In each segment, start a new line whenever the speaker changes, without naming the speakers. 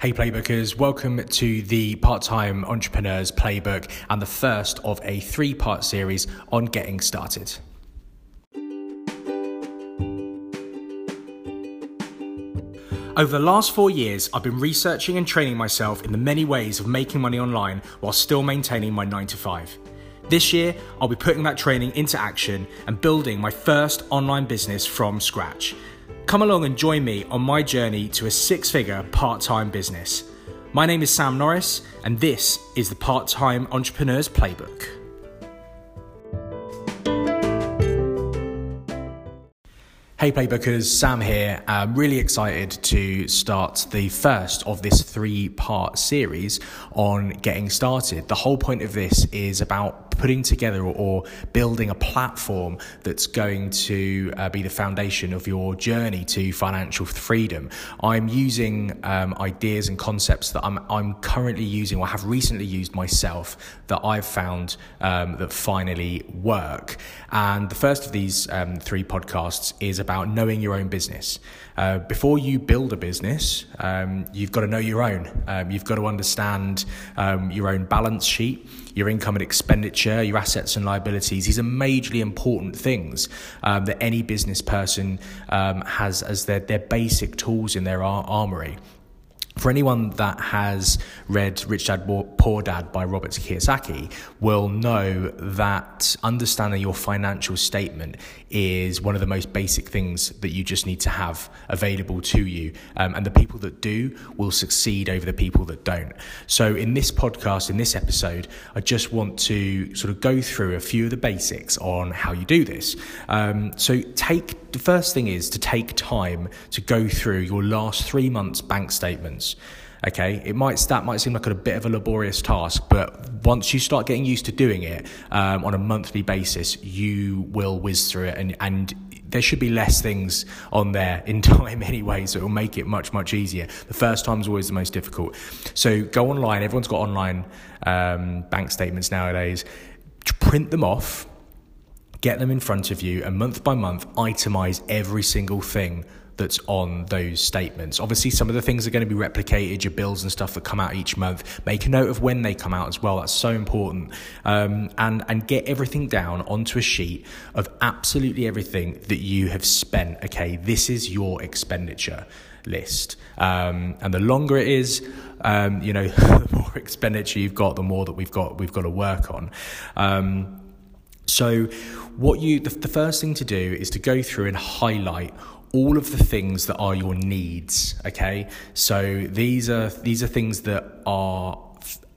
Hey, Playbookers, welcome to the Part Time Entrepreneurs Playbook and the first of a three part series on getting started. Over the last four years, I've been researching and training myself in the many ways of making money online while still maintaining my 9 to 5. This year, I'll be putting that training into action and building my first online business from scratch. Come along and join me on my journey to a six figure part time business. My name is Sam Norris, and this is the Part Time Entrepreneurs Playbook. Hey Playbookers, Sam here. I'm really excited to start the first of this three part series on getting started. The whole point of this is about putting together or building a platform that's going to uh, be the foundation of your journey to financial freedom. I'm using um, ideas and concepts that I'm, I'm currently using or have recently used myself that I've found um, that finally work. And the first of these um, three podcasts is about knowing your own business. Uh, before you build a business, um, you've got to know your own. Um, you've got to understand um, your own balance sheet, your income and expenditure, your assets and liabilities. These are majorly important things um, that any business person um, has as their, their basic tools in their ar- armory. For anyone that has read Rich Dad Poor Dad by Robert Kiyosaki, will know that understanding your financial statement is one of the most basic things that you just need to have available to you. Um, and the people that do will succeed over the people that don't. So, in this podcast, in this episode, I just want to sort of go through a few of the basics on how you do this. Um, so, take the first thing is to take time to go through your last three months' bank statements. Okay, it might that might seem like a bit of a laborious task, but once you start getting used to doing it um, on a monthly basis, you will whiz through it, and and there should be less things on there in time anyway, so it will make it much much easier. The first time is always the most difficult. So go online. Everyone's got online um, bank statements nowadays. Print them off get them in front of you and month by month itemize every single thing that's on those statements. Obviously, some of the things are going to be replicated, your bills and stuff that come out each month. Make a note of when they come out as well. That's so important. Um, and, and get everything down onto a sheet of absolutely everything that you have spent. Okay, this is your expenditure list. Um, and the longer it is, um, you know, the more expenditure you've got, the more that we've got we've got to work on. Um, so, what you the, the first thing to do is to go through and highlight all of the things that are your needs okay so these are these are things that are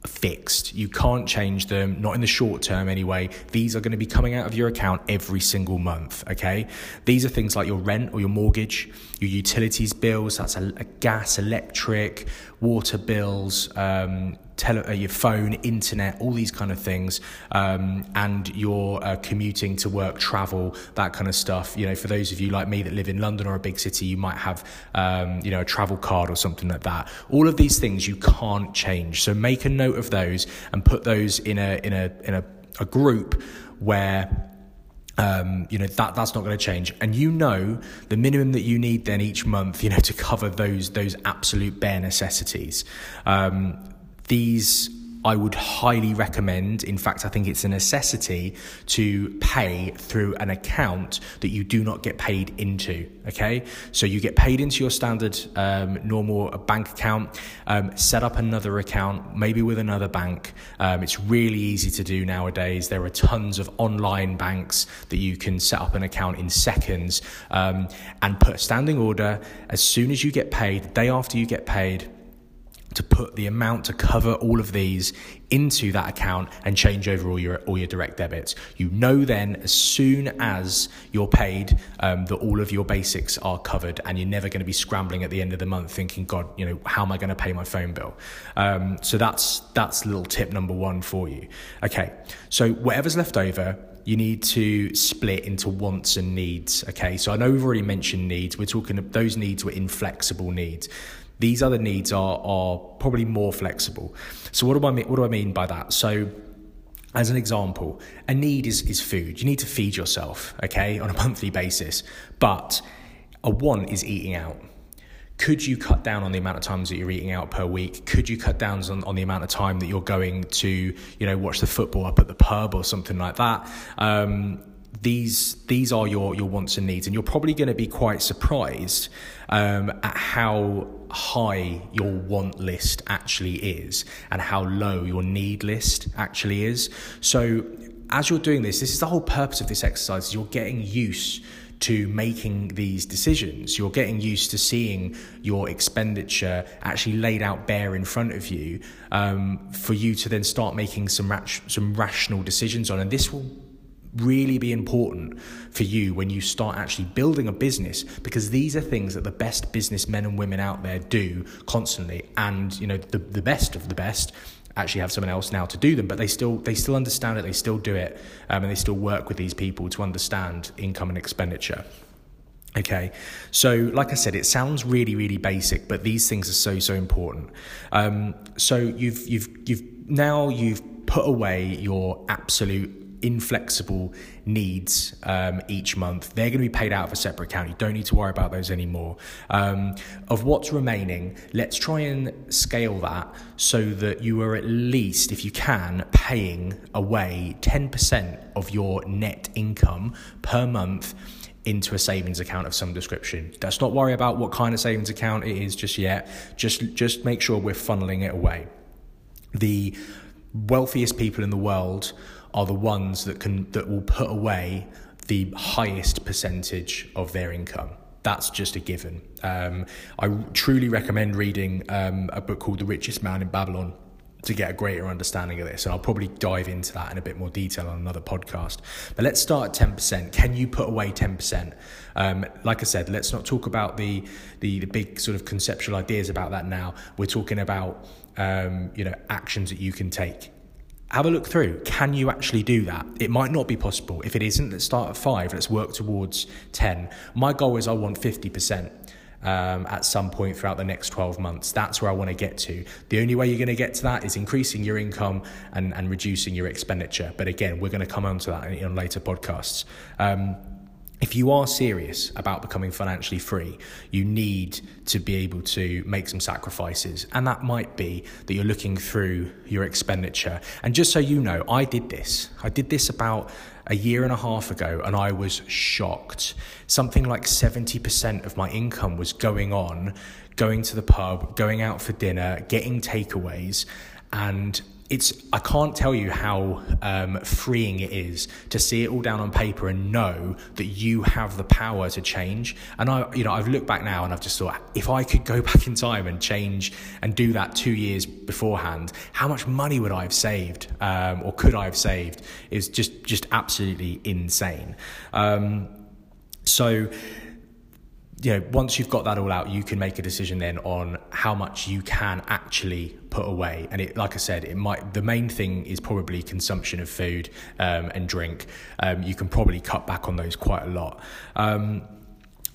fixed. You can't change them, not in the short term anyway. These are going to be coming out of your account every single month, okay? These are things like your rent or your mortgage, your utilities bills, that's a, a gas, electric, water bills, um, tele- uh, your phone, internet, all these kind of things, um, and your uh, commuting to work, travel, that kind of stuff. You know, for those of you like me that live in London or a big city, you might have, um, you know, a travel card or something like that. All of these things you can't change. So make a note of those and put those in a in a in a, a group where um, you know that that's not going to change and you know the minimum that you need then each month you know to cover those those absolute bare necessities um, these I would highly recommend, in fact, I think it's a necessity to pay through an account that you do not get paid into. Okay, so you get paid into your standard um, normal bank account, um, set up another account, maybe with another bank. Um, it's really easy to do nowadays. There are tons of online banks that you can set up an account in seconds um, and put a standing order as soon as you get paid, the day after you get paid to put the amount to cover all of these into that account and change over all your all your direct debits. You know then as soon as you're paid um, that all of your basics are covered, and you're never going to be scrambling at the end of the month thinking, God, you know, how am I going to pay my phone bill? Um, so that's that's little tip number one for you. Okay, so whatever's left over, you need to split into wants and needs. Okay, so I know we've already mentioned needs. We're talking those needs were inflexible needs. These other needs are, are probably more flexible. So what do I mean, what do I mean by that? So as an example, a need is, is food. You need to feed yourself, okay, on a monthly basis. But a want is eating out. could you cut down on the amount of times that you're eating out per week? Could you cut down on, on the amount of time that you're going to, you know, watch the football up at the pub or something like that? Um, these these are your your wants and needs, and you're probably going to be quite surprised um, at how high your want list actually is and how low your need list actually is. So as you're doing this, this is the whole purpose of this exercise. You're getting used to making these decisions. You're getting used to seeing your expenditure actually laid out bare in front of you um, for you to then start making some rat- some rational decisions on. And this will really be important for you when you start actually building a business because these are things that the best businessmen and women out there do constantly and you know the, the best of the best actually have someone else now to do them, but they still they still understand it, they still do it, um, and they still work with these people to understand income and expenditure. Okay, so like I said, it sounds really really basic, but these things are so so important. Um, so you've you've you've now you've put away your absolute inflexible needs um, each month. They're going to be paid out of a separate account. You don't need to worry about those anymore. Um, of what's remaining, let's try and scale that so that you are at least, if you can, paying away 10% of your net income per month into a savings account of some description. Let's not worry about what kind of savings account it is just yet. Just just make sure we're funneling it away. The wealthiest people in the world are the ones that can that will put away the highest percentage of their income. That's just a given. Um, I truly recommend reading um, a book called The Richest Man in Babylon to get a greater understanding of this. And I'll probably dive into that in a bit more detail on another podcast. But let's start at 10%. Can you put away 10%? Um, like I said, let's not talk about the, the, the big sort of conceptual ideas about that now. We're talking about, um, you know, actions that you can take have a look through. Can you actually do that? It might not be possible. If it isn't, let's start at five. Let's work towards 10. My goal is I want 50%. Um, at some point throughout the next 12 months. That's where I want to get to. The only way you're going to get to that is increasing your income and, and reducing your expenditure. But again, we're going to come on to that in, in later podcasts. Um, if you are serious about becoming financially free, you need to be able to make some sacrifices. And that might be that you're looking through your expenditure. And just so you know, I did this. I did this about a year and a half ago and I was shocked. Something like 70% of my income was going on going to the pub, going out for dinner, getting takeaways. And it's I can't tell you how um, freeing it is to see it all down on paper and know that you have the power to change. And I, you know, I've looked back now and I've just thought, if I could go back in time and change and do that two years beforehand, how much money would I have saved, um, or could I have saved? Is just just absolutely insane. Um, so you know, once you've got that all out, you can make a decision then on how much you can actually put away. And it, like I said, it might. The main thing is probably consumption of food um, and drink. Um, you can probably cut back on those quite a lot. Um,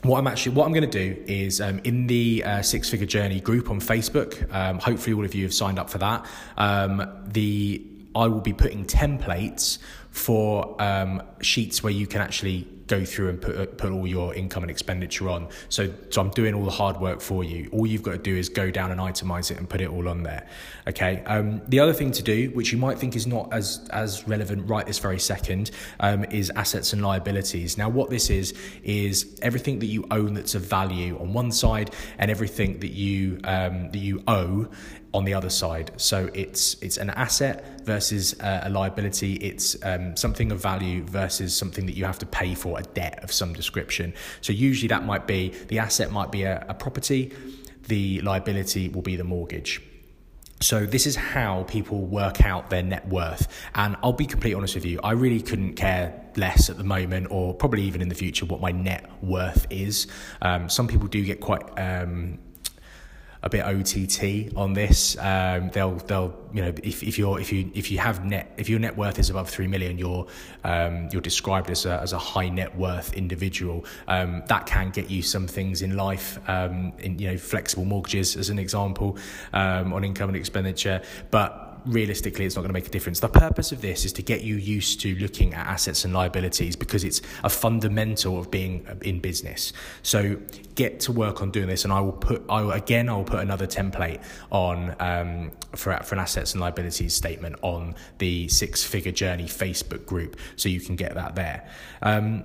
what I'm actually what I'm going to do is um, in the uh, six figure journey group on Facebook. Um, hopefully, all of you have signed up for that. Um, the I will be putting templates for um, sheets where you can actually go through and put put all your income and expenditure on. So so I'm doing all the hard work for you. All you've got to do is go down and itemize it and put it all on there. Okay. Um, the other thing to do, which you might think is not as as relevant right this very second, um, is assets and liabilities. Now what this is is everything that you own that's of value on one side, and everything that you um, that you owe on the other side. So it's it's an asset versus uh, a liability. It's um, something of value versus something that you have to pay for, a debt of some description. So usually that might be the asset might be a, a property, the liability will be the mortgage. So this is how people work out their net worth. And I'll be completely honest with you, I really couldn't care less at the moment, or probably even in the future, what my net worth is. Um, some people do get quite um, a bit OTT on this. Um, they'll they'll you know if, if you're if you if you have net if your net worth is above three million, you're um, you're described as a as a high net worth individual. Um, that can get you some things in life, um, in you know flexible mortgages as an example um, on income and expenditure, but realistically, it's not going to make a difference. The purpose of this is to get you used to looking at assets and liabilities because it's a fundamental of being in business. So get to work on doing this, and I will put, I will, again, I will put another template on um, for for an assets and liabilities statement on the Six Figure Journey Facebook group, so you can get that there. Um,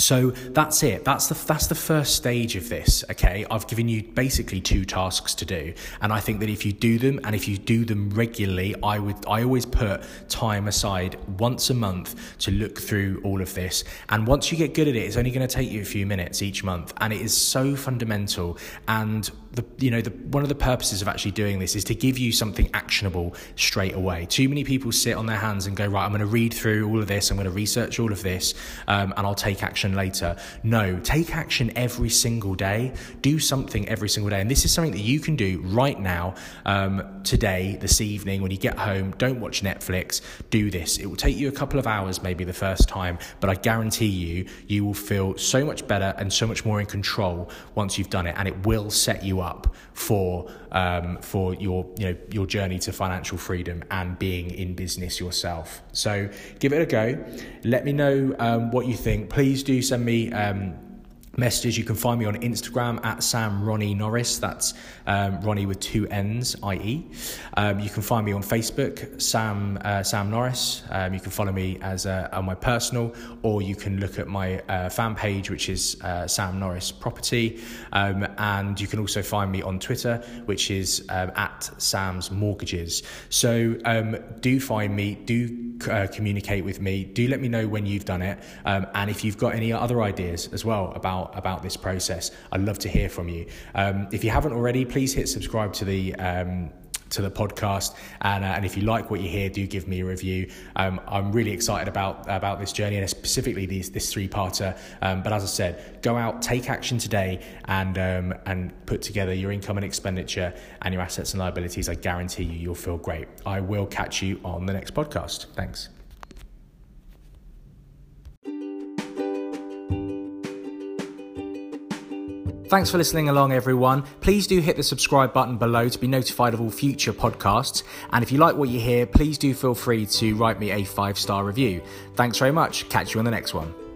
so that's it. That's the that's the first stage of this. Okay, I've given you basically two tasks to do, and I think that if you do them and if you do them regularly, I would I always put time aside once a month to look through all of this. And once you get good at it, it's only going to take you a few minutes each month, and it is so fundamental. And the you know the one of the purposes of actually doing this is to give you something actionable straight away. Too many people sit on their hands and go right. I'm going to read through all of this. I'm going to research all of this, um, and I'll take action later. No, take action every single day. Do something every single day. And this is something that you can do right now, um, today, this evening, when you get home. Don't watch Netflix. Do this. It will take you a couple of hours, maybe the first time, but I guarantee you, you will feel so much better and so much more in control once you've done it. And it will set you up for, um, for your, you know, your journey to financial freedom and being in business yourself. So give it a go. Let me know um, what you think. Please do send me um, messages. You can find me on Instagram at Sam Ronnie Norris. That's um, Ronnie with two N's, i.e. Um, you can find me on Facebook, Sam uh, Sam Norris. Um, you can follow me as uh, on my personal, or you can look at my uh, fan page, which is uh, Sam Norris Property. Um, and you can also find me on Twitter, which is um, at Sam's Mortgages. So um, do find me. Do uh, communicate with me. Do let me know when you've done it, and if you've got any other ideas as well about about this process. I'd love to hear from you. Um, if you haven't already, please hit subscribe to the um, to the podcast. And, uh, and if you like what you hear do give me a review. Um, i'm really excited about about this journey and specifically these, this three-parter. Um, but as i said go out take action today and um, and put together your income and expenditure and your assets and liabilities. I guarantee you you'll feel great. I will catch you on the next podcast. Thanks Thanks for listening along, everyone. Please do hit the subscribe button below to be notified of all future podcasts. And if you like what you hear, please do feel free to write me a five star review. Thanks very much. Catch you on the next one.